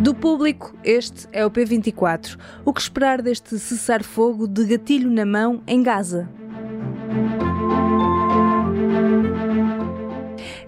Do público, este é o P24. O que esperar deste cessar-fogo de gatilho na mão em Gaza?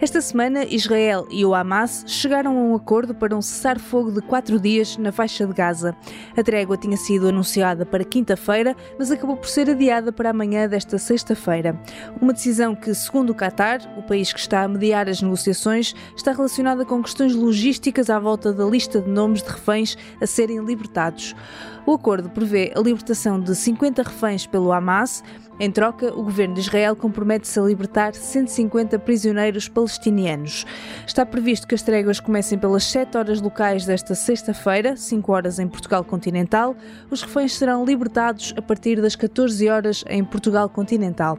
Esta semana, Israel e o Hamas chegaram a um acordo para um cessar-fogo de quatro dias na faixa de Gaza. A trégua tinha sido anunciada para quinta-feira, mas acabou por ser adiada para amanhã desta sexta-feira. Uma decisão que, segundo o Qatar, o país que está a mediar as negociações, está relacionada com questões logísticas à volta da lista de nomes de reféns a serem libertados. O acordo prevê a libertação de 50 reféns pelo Hamas em troca, o governo de Israel compromete-se a libertar 150 prisioneiros palestinianos. Está previsto que as tréguas comecem pelas 7 horas locais desta sexta-feira, 5 horas em Portugal continental. Os reféns serão libertados a partir das 14 horas em Portugal continental.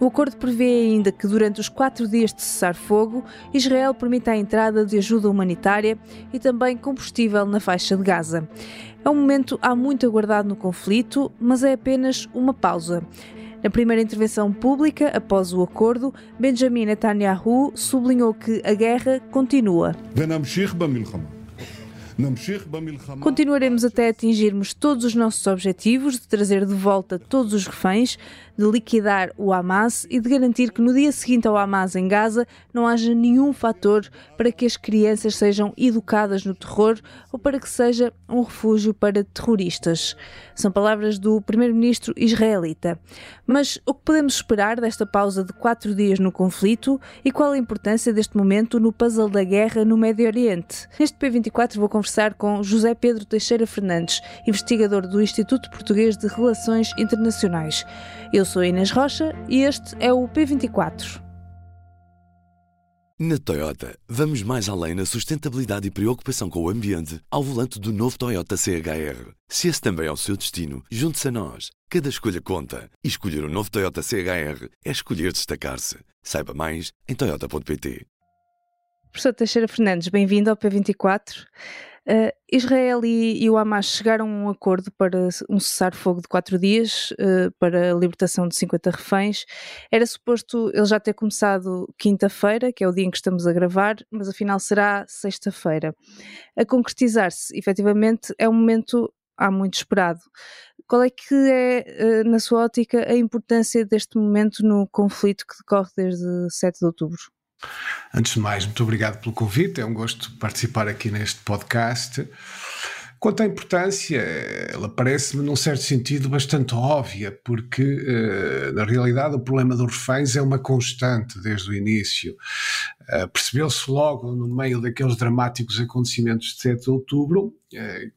O acordo prevê ainda que durante os quatro dias de cessar-fogo, Israel permita a entrada de ajuda humanitária e também combustível na faixa de Gaza. É um momento há muito aguardado no conflito, mas é apenas uma pausa. Na primeira intervenção pública, após o acordo, Benjamin Netanyahu sublinhou que a guerra continua. Continuaremos até atingirmos todos os nossos objetivos de trazer de volta todos os reféns, de liquidar o Hamas e de garantir que no dia seguinte ao Hamas em Gaza não haja nenhum fator para que as crianças sejam educadas no terror ou para que seja um refúgio para terroristas. São palavras do primeiro-ministro israelita. Mas o que podemos esperar desta pausa de quatro dias no conflito e qual a importância deste momento no puzzle da guerra no Médio Oriente? Neste P24 vou conversar com José Pedro Teixeira Fernandes, investigador do Instituto Português de Relações Internacionais. Eu sou Inês Rocha e este é o P24. Na Toyota, vamos mais além na sustentabilidade e preocupação com o ambiente ao volante do novo Toyota CHR. Se esse também é o seu destino, junte-se a nós. Cada escolha conta. E escolher o um novo Toyota CHR é escolher destacar-se. Saiba mais em Toyota.pt. Professor Teixeira Fernandes, bem-vindo ao P24. Uh, Israel e, e, o Hamas chegaram a um acordo para um cessar-fogo de quatro dias uh, para a libertação de 50 reféns. Era suposto ele já ter começado quinta-feira, que é o dia em que estamos a gravar, mas afinal será sexta-feira. A concretizar-se, efetivamente, é um momento há muito esperado. Qual é que é, uh, na sua ótica, a importância deste momento no conflito que decorre desde 7 de outubro? Antes de mais, muito obrigado pelo convite. É um gosto participar aqui neste podcast. Quanto à importância, ela parece-me, num certo sentido, bastante óbvia, porque, eh, na realidade, o problema dos reféns é uma constante desde o início. Eh, percebeu-se logo, no meio daqueles dramáticos acontecimentos de 7 de outubro,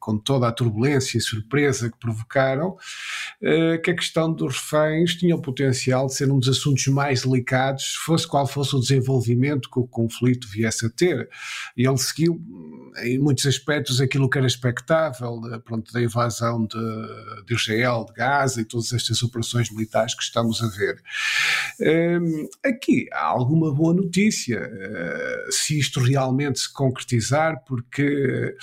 com toda a turbulência e surpresa que provocaram, eh, que a questão dos reféns tinha o potencial de ser um dos assuntos mais delicados, fosse qual fosse o desenvolvimento que o conflito viesse a ter. E ele seguiu, em muitos aspectos, aquilo que era expectável, pronto, da invasão de, de Israel, de Gaza e todas estas operações militares que estamos a ver. Ehm, aqui há alguma boa notícia, eh, se isto realmente se concretizar, porque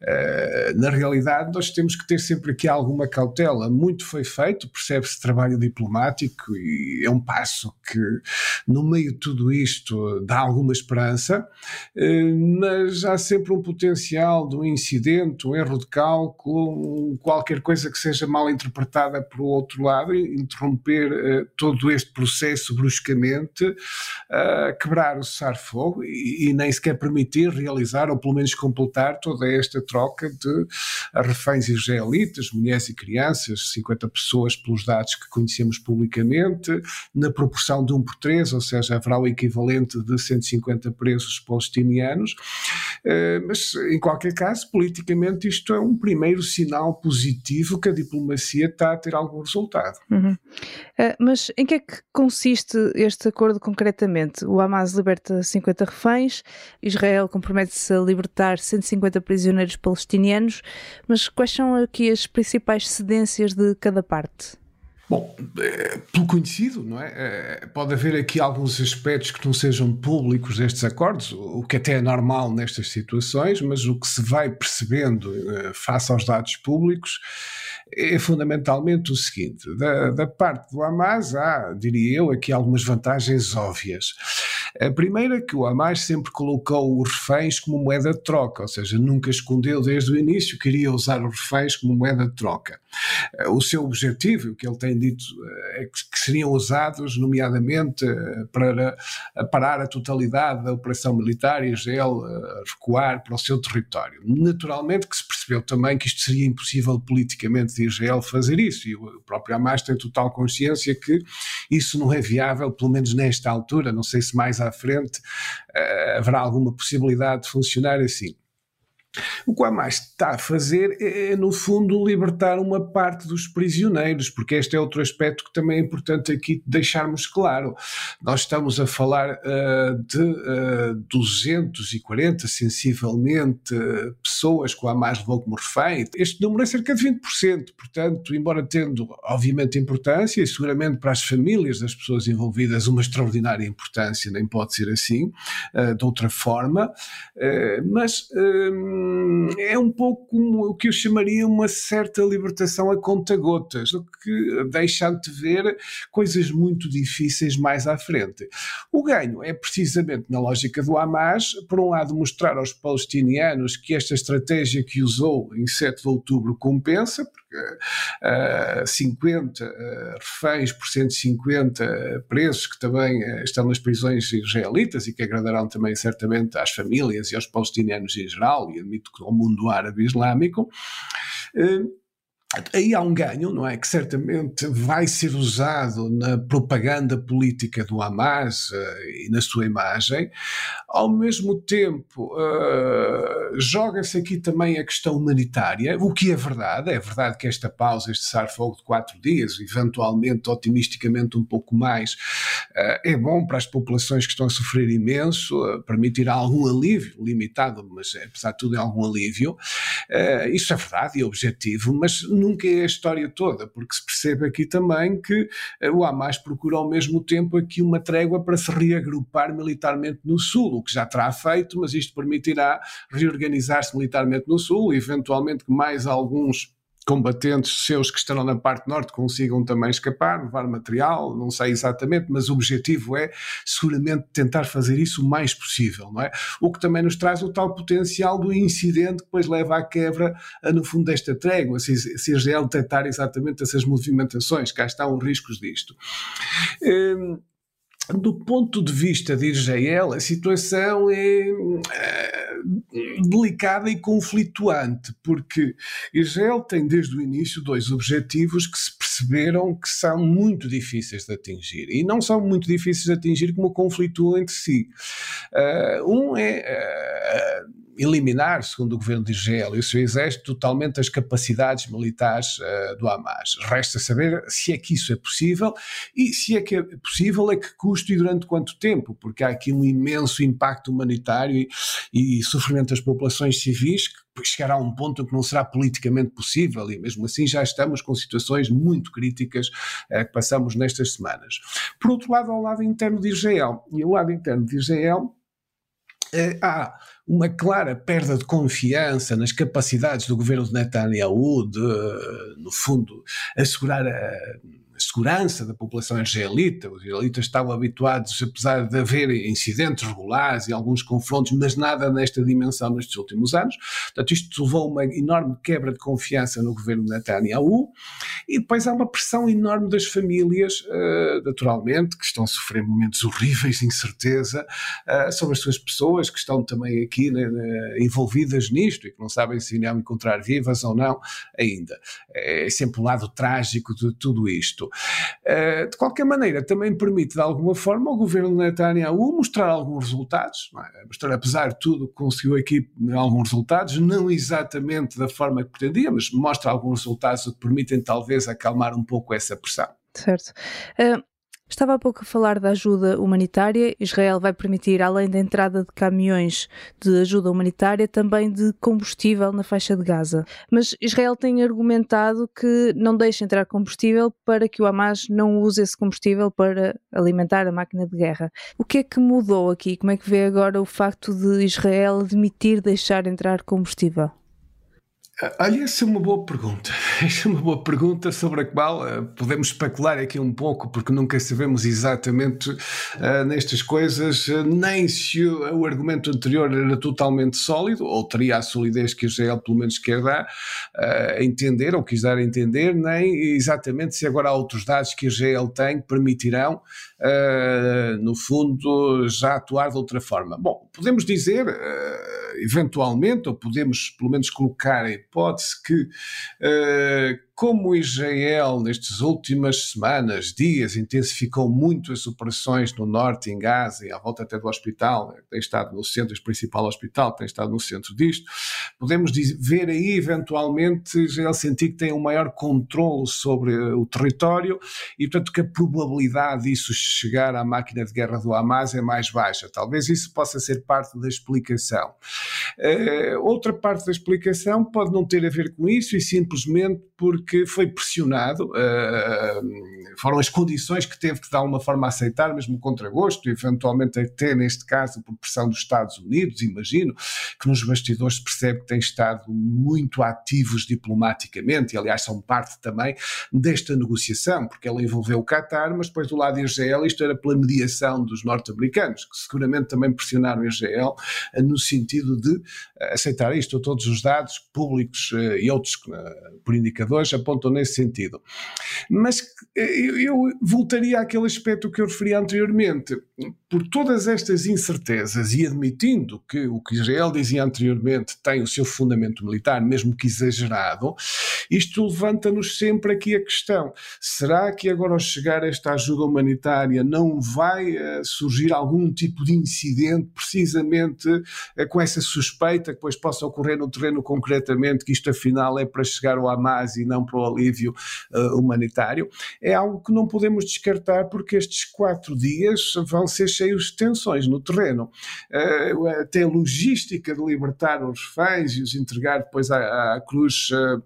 eh, na realidade, nós temos que ter sempre aqui alguma cautela. Muito foi feito, percebe-se trabalho diplomático e é um passo que, no meio de tudo isto, dá alguma esperança, eh, mas há sempre um potencial de um incidente, um erro de cálculo, qualquer coisa que seja mal interpretada por outro lado, interromper eh, todo este processo bruscamente, quebrar o cessar-fogo e nem sequer permitir realizar, ou pelo menos completar, toda esta troca troca de reféns israelitas, mulheres e crianças, 50 pessoas pelos dados que conhecemos publicamente, na proporção de 1 por 3, ou seja, haverá o equivalente de 150 presos palestinianos. Eh, mas, em qualquer caso, politicamente, isto é um primeiro sinal positivo que a diplomacia está a ter algum resultado. Uhum. Uh, mas em que é que consiste este acordo concretamente? O Hamas liberta 50 reféns, Israel compromete-se a libertar 150 prisioneiros palestinianos palestinianos, mas quais são aqui as principais cedências de cada parte? Bom, é, pelo conhecido, não é? é? Pode haver aqui alguns aspectos que não sejam públicos destes acordos, o que até é normal nestas situações, mas o que se vai percebendo eh, face aos dados públicos é fundamentalmente o seguinte: da, da parte do Hamas há, diria eu, aqui algumas vantagens óbvias. A primeira é que o Hamas sempre colocou os reféns como moeda de troca, ou seja, nunca escondeu desde o início, queria usar os reféns como moeda de troca. Eh, o seu objetivo, o que ele tem dito, eh, é que seriam usados, nomeadamente, eh, para parar a totalidade da operação militar e Israel recuar para o seu território. Naturalmente que se percebeu também que isto seria impossível politicamente de Israel fazer isso, e o próprio Hamas tem total consciência que isso não é viável, pelo menos nesta altura, não sei se mais à frente haverá alguma possibilidade de funcionar assim. O que o Hamas está a fazer é, é, no fundo, libertar uma parte dos prisioneiros, porque este é outro aspecto que também é importante aqui deixarmos claro. Nós estamos a falar uh, de uh, 240, sensivelmente, pessoas que o Hamas levou como refém. Este número é cerca de 20%, portanto, embora tendo, obviamente, importância, e seguramente para as famílias das pessoas envolvidas uma extraordinária importância, nem pode ser assim, uh, de outra forma, mas é um pouco o que eu chamaria uma certa libertação a conta-gotas, o que deixa de ver coisas muito difíceis mais à frente. O ganho é precisamente na lógica do Hamas, por um lado, mostrar aos palestinianos que esta estratégia que usou em 7 de outubro compensa, porque uh, 50 uh, reféns por 150 presos que também uh, estão nas prisões israelitas e que agradarão também certamente às famílias e aos palestinianos em geral, e admito que ao mundo árabe islâmico. Uh, Aí há um ganho, não é? Que certamente vai ser usado na propaganda política do Hamas uh, e na sua imagem. Ao mesmo tempo, uh, joga-se aqui também a questão humanitária, o que é verdade. É verdade que esta pausa, este cessar-fogo de quatro dias, eventualmente, otimisticamente, um pouco mais, uh, é bom para as populações que estão a sofrer imenso, permitirá algum alívio, limitado, mas apesar de tudo é algum alívio. isso é verdade e objetivo, mas nunca é a história toda, porque se percebe aqui também que eh, o Hamas procura ao mesmo tempo aqui uma trégua para se reagrupar militarmente no Sul, o que já terá feito, mas isto permitirá reorganizar-se militarmente no Sul, eventualmente que mais alguns combatentes seus que estarão na parte norte consigam também escapar, levar material, não sei exatamente, mas o objetivo é seguramente tentar fazer isso o mais possível, não é? O que também nos traz o tal potencial do incidente que depois leva à quebra, no fundo, desta trégua, se, se Israel detectar exatamente essas movimentações, cá estão os riscos disto. Hum, do ponto de vista de Israel, a situação é, é delicada e conflituante, porque Israel tem desde o início dois objetivos que se perceberam que são muito difíceis de atingir. E não são muito difíceis de atingir como conflituam entre si. Uh, um é. Uh, eliminar, segundo o governo de Israel e o seu exército, totalmente as capacidades militares uh, do Hamas. Resta saber se é que isso é possível e se é que é possível, a que custo e durante quanto tempo, porque há aqui um imenso impacto humanitário e, e sofrimento das populações civis que chegará a um ponto que não será politicamente possível e mesmo assim já estamos com situações muito críticas uh, que passamos nestas semanas. Por outro lado, ao lado interno de Israel, e ao lado interno de Israel, há uma clara perda de confiança nas capacidades do governo de Netanyahu de, no fundo, assegurar a segurança da população israelita. Os israelitas estavam habituados, apesar de haver incidentes regulares e alguns confrontos, mas nada nesta dimensão nestes últimos anos. Portanto, isto levou a uma enorme quebra de confiança no governo de Netanyahu. E depois há uma pressão enorme das famílias, uh, naturalmente, que estão a sofrer momentos horríveis de incerteza uh, sobre as suas pessoas, que estão também aqui né, né, envolvidas nisto e que não sabem se irão encontrar vivas ou não ainda. É sempre um lado trágico de tudo isto. Uh, de qualquer maneira, também permite, de alguma forma, ao governo de Netanyahu mostrar alguns resultados, é? mostrar, apesar de tudo, conseguiu aqui alguns resultados, não exatamente da forma que pretendia, mas mostra alguns resultados que permitem, talvez, acalmar um pouco essa pressão. Certo. Uh, Estava há pouco a falar da ajuda humanitária. Israel vai permitir, além da entrada de caminhões de ajuda humanitária, também de combustível na faixa de Gaza. Mas Israel tem argumentado que não deixa entrar combustível para que o Hamas não use esse combustível para alimentar a máquina de guerra. O que é que mudou aqui? Como é que vê agora o facto de Israel admitir deixar entrar combustível? Olha, essa é uma boa pergunta. Essa é uma boa pergunta sobre a qual uh, podemos especular aqui um pouco, porque nunca sabemos exatamente uh, nestas coisas, uh, nem se o, o, argumento anterior era totalmente sólido, ou teria a solidez que Israel pelo menos quer dar a entender, ou quis dar a entender, nem exatamente se agora há outros dados que Israel tem que permitirão, no fundo, já atuar de outra forma. Bom, podemos dizer eventualmente, ou podemos pelo menos colocar a hipótese que uh, como Israel, nestas últimas semanas, dias, intensificou muito as operações no norte, em Gaza e à volta até do hospital, tem estado no centro, o principal hospital, tem estado no centro disto, podemos ver aí, eventualmente, Israel sentir que tem um maior controle sobre o território e, portanto, que a probabilidade disso chegar à máquina de guerra do Hamas é mais baixa. Talvez isso possa ser parte da explicação. Uh, outra parte da explicação pode não ter a ver com isso e simplesmente porque foi pressionado, uh, foram as condições que teve que de alguma forma aceitar, mesmo contra gosto, eventualmente até neste caso por pressão dos Estados Unidos, imagino, que nos bastidores se percebe que têm estado muito ativos diplomaticamente, e aliás são parte também desta negociação, porque ela envolveu o Qatar, mas depois do lado de Israel isto era pela mediação dos norte-americanos, que seguramente também pressionaram Israel ah, no sentido de aceitar isto, todos os dados públicos e outros por indicador 2 apontam nesse sentido. Mas eh, eu voltaria àquele aspecto que eu referi anteriormente. Por todas estas incertezas e admitindo que o que Israel dizia anteriormente tem o seu fundamento militar, mesmo que exagerado, isto levanta-nos sempre aqui a questão: será que agora, ao chegar esta ajuda humanitária, não vai eh, surgir algum tipo de incidente, precisamente eh, com essa suspeita que depois possa ocorrer no terreno concretamente, que isto afinal é para chegar ao Hamas e não para o alívio uh, humanitário, é algo que não podemos descartar porque estes quatro dias vão ser cheios de tensões no terreno. Uh, até a logística de libertar os reféns e os entregar depois à, à cruz uh,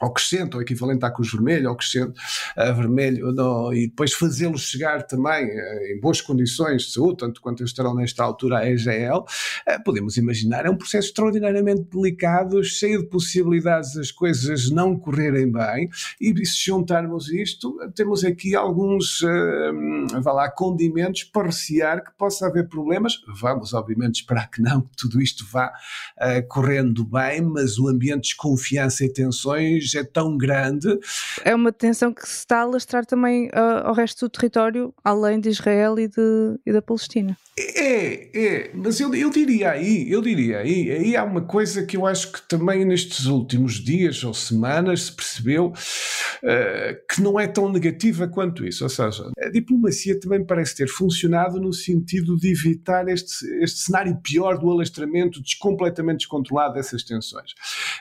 ao crescente, ou equivalente à cruz vermelha, ao crescente a vermelho, e depois fazê-los chegar também eh, em boas condições de saúde, tanto quanto eles estarão nesta altura a EGL, eh, podemos imaginar, é um processo extraordinariamente delicado, cheio de possibilidades das coisas não correrem bem, e se juntarmos isto, temos aqui alguns, uh, vá lá, condimentos para recear que possa haver problemas, vamos obviamente esperar que não, que tudo isto vá uh, correndo bem, mas o ambiente de desconfiança e tensões é tão grande. É uma tensão que se está a lastrar também uh, ao resto do território, além de Israel e, de, e da Palestina. É, é, mas eu, eu diria aí, eu diria aí, aí há uma coisa que eu acho que também nestes últimos dias ou semanas se percebeu uh, que não é tão negativa quanto isso. Ou seja, a diplomacia também parece ter funcionado no sentido de evitar este, este cenário pior do alastramento completamente descontrolado dessas tensões.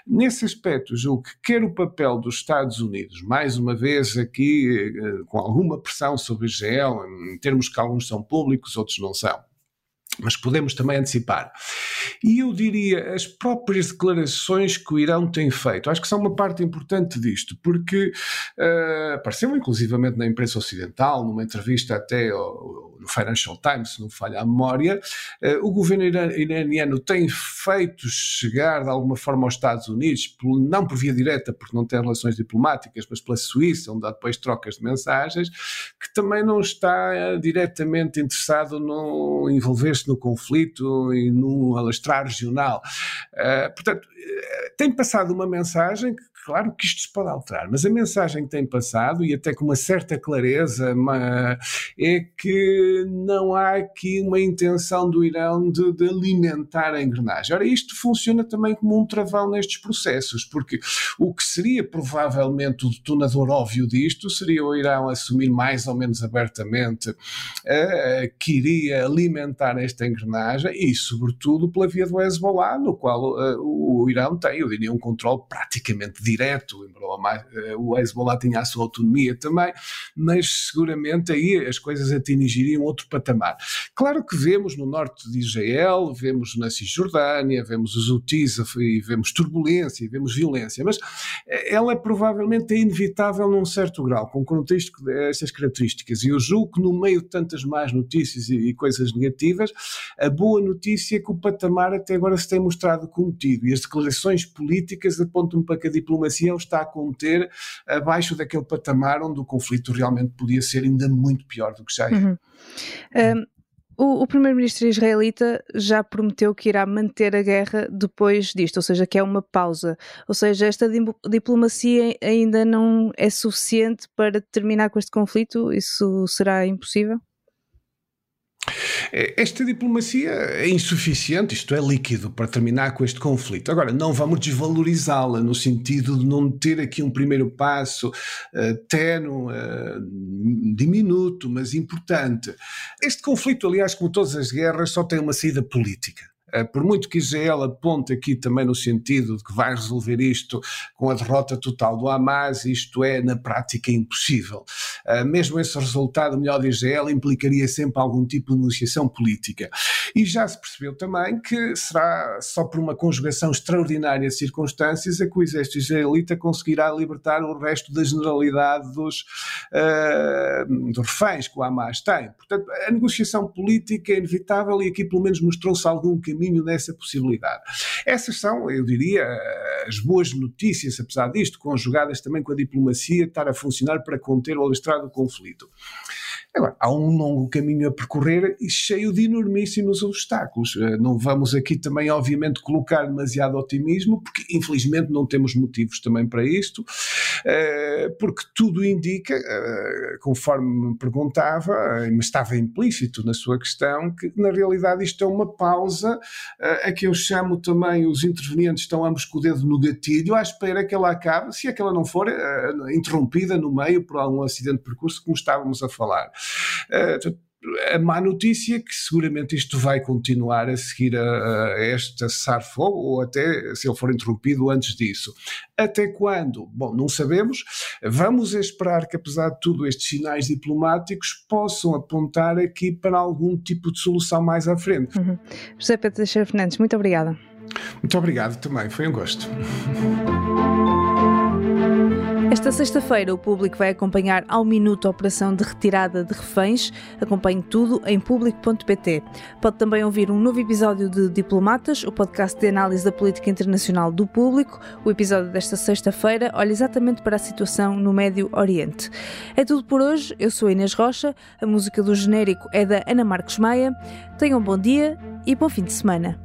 Nesse aspecto, julgo que quer o papel dos Estados Unidos, mais uma vez aqui uh, com alguma pressão sobre Israel, em termos que alguns são públicos, outros não são mas podemos também antecipar. E eu diria as próprias declarações que o Irão tem feito, acho que são uma parte importante disto, porque uh, apareceu inclusivamente na imprensa ocidental, numa entrevista até ao, no Financial Times, se não falha a memória, uh, o governo iraniano tem feito chegar de alguma forma aos Estados Unidos, não por via direta, porque não tem relações diplomáticas, mas pela Suíça, onde há depois trocas de mensagens, que também não está uh, diretamente interessado no envolver-se no conflito e no alastrar regional. Uh, portanto, tem passado uma mensagem que Claro que isto se pode alterar, mas a mensagem que tem passado, e até com uma certa clareza, é que não há aqui uma intenção do Irão de, de alimentar a engrenagem. Ora, isto funciona também como um travão nestes processos, porque o que seria provavelmente o detonador óbvio disto seria o Irão assumir mais ou menos abertamente uh, que iria alimentar esta engrenagem e, sobretudo, pela via do Hezbollah, no qual uh, o Irão tem, eu diria, um controle praticamente direto direto, embora o Hezbollah tinha a sua autonomia também, mas seguramente aí as coisas atingiriam outro patamar. Claro que vemos no norte de Israel, vemos na Cisjordânia, vemos os Houthis e vemos turbulência, vemos violência, mas ela é provavelmente é inevitável num certo grau, com contexto dessas características. E eu julgo que no meio de tantas más notícias e, e coisas negativas, a boa notícia é que o patamar até agora se tem mostrado contido e as declarações políticas apontam para que a diplomacia o está a conter abaixo daquele patamar onde o conflito realmente podia ser ainda muito pior do que já é. Uhum. Um, o, o primeiro-ministro israelita já prometeu que irá manter a guerra depois disto, ou seja, que é uma pausa. Ou seja, esta diplomacia ainda não é suficiente para terminar com este conflito? Isso será impossível? É, esta diplomacia é insuficiente, isto é líquido, para terminar com este conflito. Agora, não vamos desvalorizá-la no sentido de não ter aqui um primeiro passo uh, uh, diminuto, mas importante. Este conflito, aliás, como todas as guerras, só tem uma saída política. Eh, por muito que Israel aponte aqui também no sentido de que vai resolver isto com a derrota total do Hamas, isto é, na prática, impossível. Eh, mesmo esse resultado melhor de Israel implicaria sempre algum tipo de negociação política. E já se percebeu também que será só por uma conjugação extraordinária de circunstâncias a que o exército israelita conseguirá libertar o resto da generalidade dos, uh, dos reféns que o Hamas tem. Portanto, a negociação política é inevitável e aqui pelo menos mostrou-se algum caminho nessa possibilidade. Essas são, eu diria, as boas notícias, apesar disto, conjugadas também com a diplomacia, estar a funcionar para conter ou alastrar o conflito. Agora, há um longo caminho a percorrer e cheio de enormíssimos obstáculos. Eh, não vamos aqui também, obviamente, colocar demasiado otimismo, porque infelizmente não temos motivos também para isto, eh, porque tudo indica, eh, conforme me perguntava, mas estava implícito na sua questão, que na realidade isto é uma pausa a que eu chamo também os intervenientes estão ambos com o dedo no gatilho, à espera que ela acabe, se é que ela não for interrompida no meio por algum acidente de percurso, como estávamos a falar. Uh, a má notícia é que seguramente isto vai continuar a seguir a, a este cessar-fogo, ou até se ele for interrompido antes disso. Até quando? Bom, não sabemos. Vamos esperar que, apesar de tudo, estes sinais diplomáticos possam apontar aqui para algum tipo de solução mais à frente. Uhum. José Pedro Teixeira Fernandes, muito obrigada. Muito obrigado também, foi um gosto. Esta sexta-feira, o público vai acompanhar ao minuto a operação de retirada de reféns. Acompanhe tudo em público.pt. Pode também ouvir um novo episódio de Diplomatas, o podcast de análise da política internacional do público. O episódio desta sexta-feira olha exatamente para a situação no Médio Oriente. É tudo por hoje. Eu sou Inês Rocha. A música do genérico é da Ana Marques Maia. Tenham um bom dia e bom fim de semana.